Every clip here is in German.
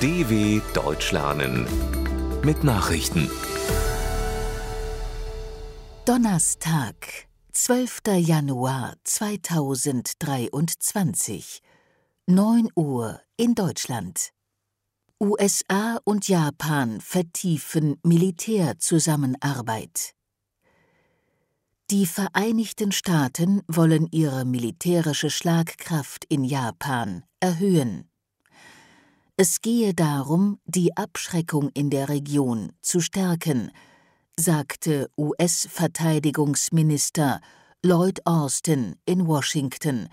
DW Deutsch lernen mit Nachrichten. Donnerstag, 12. Januar 2023, 9 Uhr in Deutschland. USA und Japan vertiefen Militärzusammenarbeit. Die Vereinigten Staaten wollen ihre militärische Schlagkraft in Japan erhöhen. Es gehe darum, die Abschreckung in der Region zu stärken, sagte US-Verteidigungsminister Lloyd Austin in Washington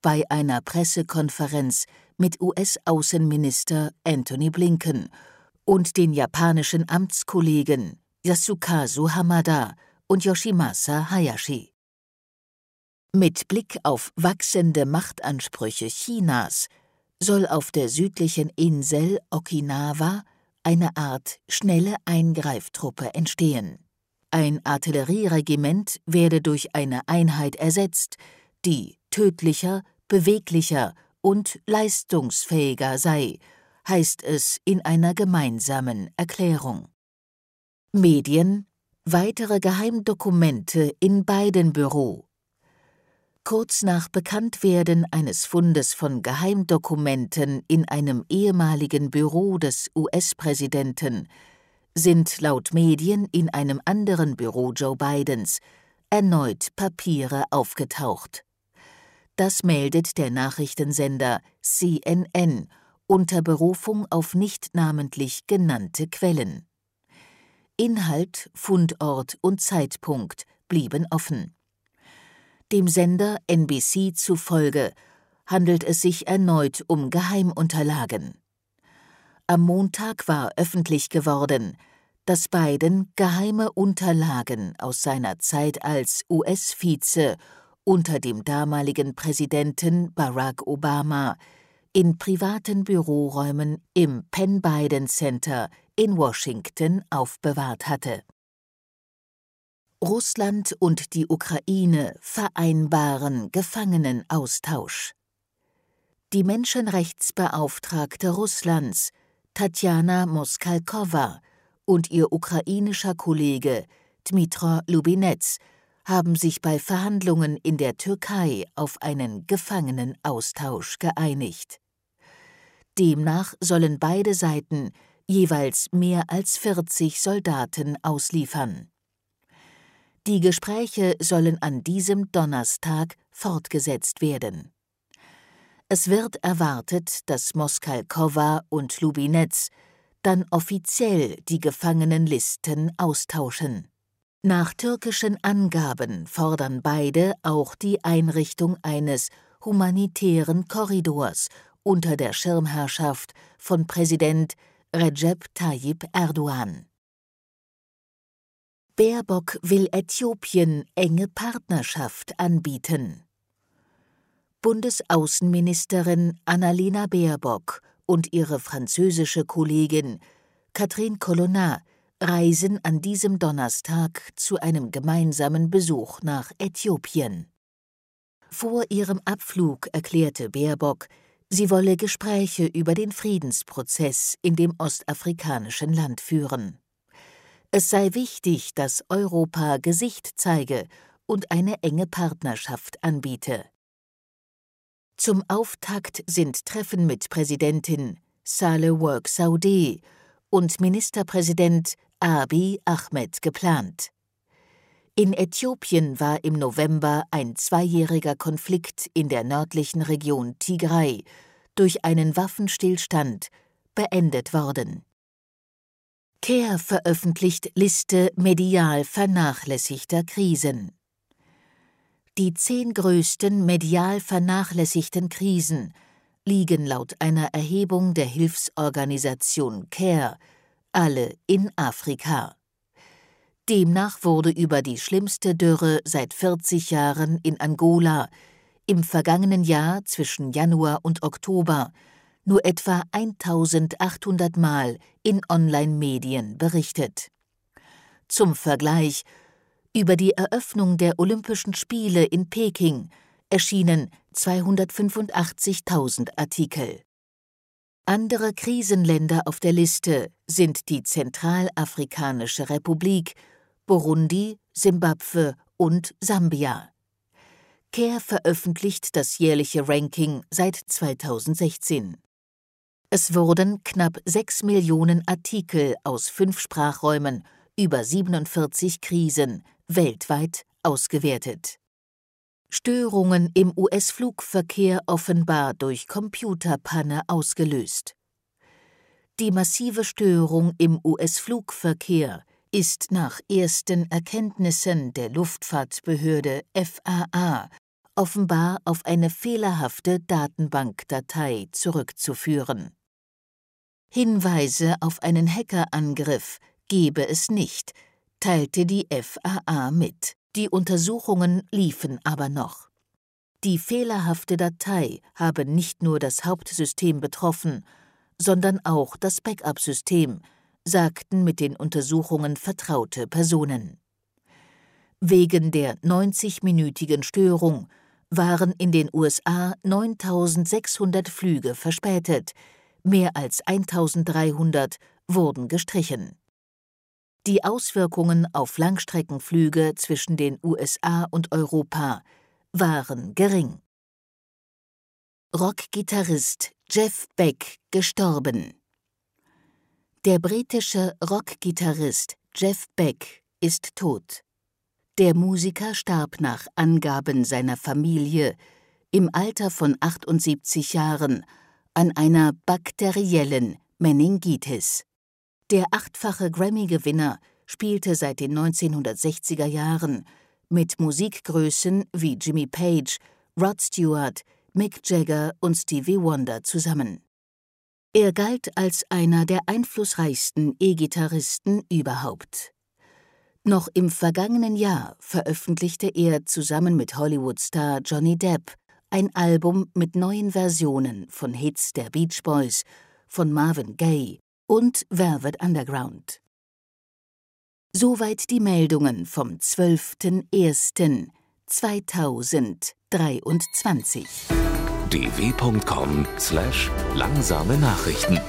bei einer Pressekonferenz mit US-Außenminister Anthony Blinken und den japanischen Amtskollegen Yasukazu Hamada und Yoshimasa Hayashi. Mit Blick auf wachsende Machtansprüche Chinas soll auf der südlichen Insel Okinawa eine Art schnelle Eingreiftruppe entstehen. Ein Artillerieregiment werde durch eine Einheit ersetzt, die tödlicher, beweglicher und leistungsfähiger sei, heißt es in einer gemeinsamen Erklärung. Medien weitere Geheimdokumente in beiden Büro Kurz nach Bekanntwerden eines Fundes von Geheimdokumenten in einem ehemaligen Büro des US-Präsidenten sind laut Medien in einem anderen Büro Joe Bidens erneut Papiere aufgetaucht. Das meldet der Nachrichtensender CNN unter Berufung auf nicht namentlich genannte Quellen. Inhalt, Fundort und Zeitpunkt blieben offen. Dem Sender NBC zufolge handelt es sich erneut um Geheimunterlagen. Am Montag war öffentlich geworden, dass Biden geheime Unterlagen aus seiner Zeit als US-Vize unter dem damaligen Präsidenten Barack Obama in privaten Büroräumen im Penn Biden Center in Washington aufbewahrt hatte Russland und die Ukraine vereinbaren Gefangenenaustausch. Die Menschenrechtsbeauftragte Russlands, Tatjana Moskalkowa, und ihr ukrainischer Kollege Dmitro Lubinetz haben sich bei Verhandlungen in der Türkei auf einen Gefangenenaustausch geeinigt. Demnach sollen beide Seiten jeweils mehr als 40 Soldaten ausliefern. Die Gespräche sollen an diesem Donnerstag fortgesetzt werden. Es wird erwartet, dass Moskalkowa und Lubinetz dann offiziell die Gefangenenlisten austauschen. Nach türkischen Angaben fordern beide auch die Einrichtung eines humanitären Korridors unter der Schirmherrschaft von Präsident Recep Tayyip Erdogan. Baerbock will Äthiopien enge Partnerschaft anbieten. Bundesaußenministerin Annalena Baerbock und ihre französische Kollegin Catherine Colonna reisen an diesem Donnerstag zu einem gemeinsamen Besuch nach Äthiopien. Vor ihrem Abflug erklärte Baerbock, sie wolle Gespräche über den Friedensprozess in dem ostafrikanischen Land führen. Es sei wichtig, dass Europa Gesicht zeige und eine enge Partnerschaft anbiete. Zum Auftakt sind Treffen mit Präsidentin Saleh Work Saudi und Ministerpräsident Abiy Ahmed geplant. In Äthiopien war im November ein zweijähriger Konflikt in der nördlichen Region Tigray durch einen Waffenstillstand beendet worden. CARE veröffentlicht Liste medial vernachlässigter Krisen. Die zehn größten medial vernachlässigten Krisen liegen laut einer Erhebung der Hilfsorganisation CARE alle in Afrika. Demnach wurde über die schlimmste Dürre seit 40 Jahren in Angola im vergangenen Jahr zwischen Januar und Oktober nur etwa 1800 Mal in Online-Medien berichtet. Zum Vergleich über die Eröffnung der Olympischen Spiele in Peking erschienen 285.000 Artikel. Andere Krisenländer auf der Liste sind die Zentralafrikanische Republik, Burundi, Simbabwe und Sambia. CARE veröffentlicht das jährliche Ranking seit 2016. Es wurden knapp sechs Millionen Artikel aus fünf Sprachräumen über 47 Krisen weltweit ausgewertet. Störungen im US-Flugverkehr offenbar durch Computerpanne ausgelöst. Die massive Störung im US-Flugverkehr ist nach ersten Erkenntnissen der Luftfahrtbehörde FAA offenbar auf eine fehlerhafte Datenbankdatei zurückzuführen. Hinweise auf einen Hackerangriff gebe es nicht, teilte die FAA mit. Die Untersuchungen liefen aber noch. Die fehlerhafte Datei habe nicht nur das Hauptsystem betroffen, sondern auch das Backup-System, sagten mit den Untersuchungen vertraute Personen. Wegen der 90-minütigen Störung waren in den USA 9600 Flüge verspätet, mehr als 1300 wurden gestrichen. Die Auswirkungen auf Langstreckenflüge zwischen den USA und Europa waren gering. Rockgitarrist Jeff Beck gestorben. Der britische Rockgitarrist Jeff Beck ist tot. Der Musiker starb nach Angaben seiner Familie im Alter von 78 Jahren an einer bakteriellen Meningitis. Der achtfache Grammy-Gewinner spielte seit den 1960er Jahren mit Musikgrößen wie Jimmy Page, Rod Stewart, Mick Jagger und Stevie Wonder zusammen. Er galt als einer der einflussreichsten E-Gitarristen überhaupt. Noch im vergangenen Jahr veröffentlichte er zusammen mit Hollywood-Star Johnny Depp ein Album mit neuen Versionen von Hits der Beach Boys, von Marvin Gaye und Velvet Underground. Soweit die Meldungen vom 12.01.2023. dw.com/langsame Nachrichten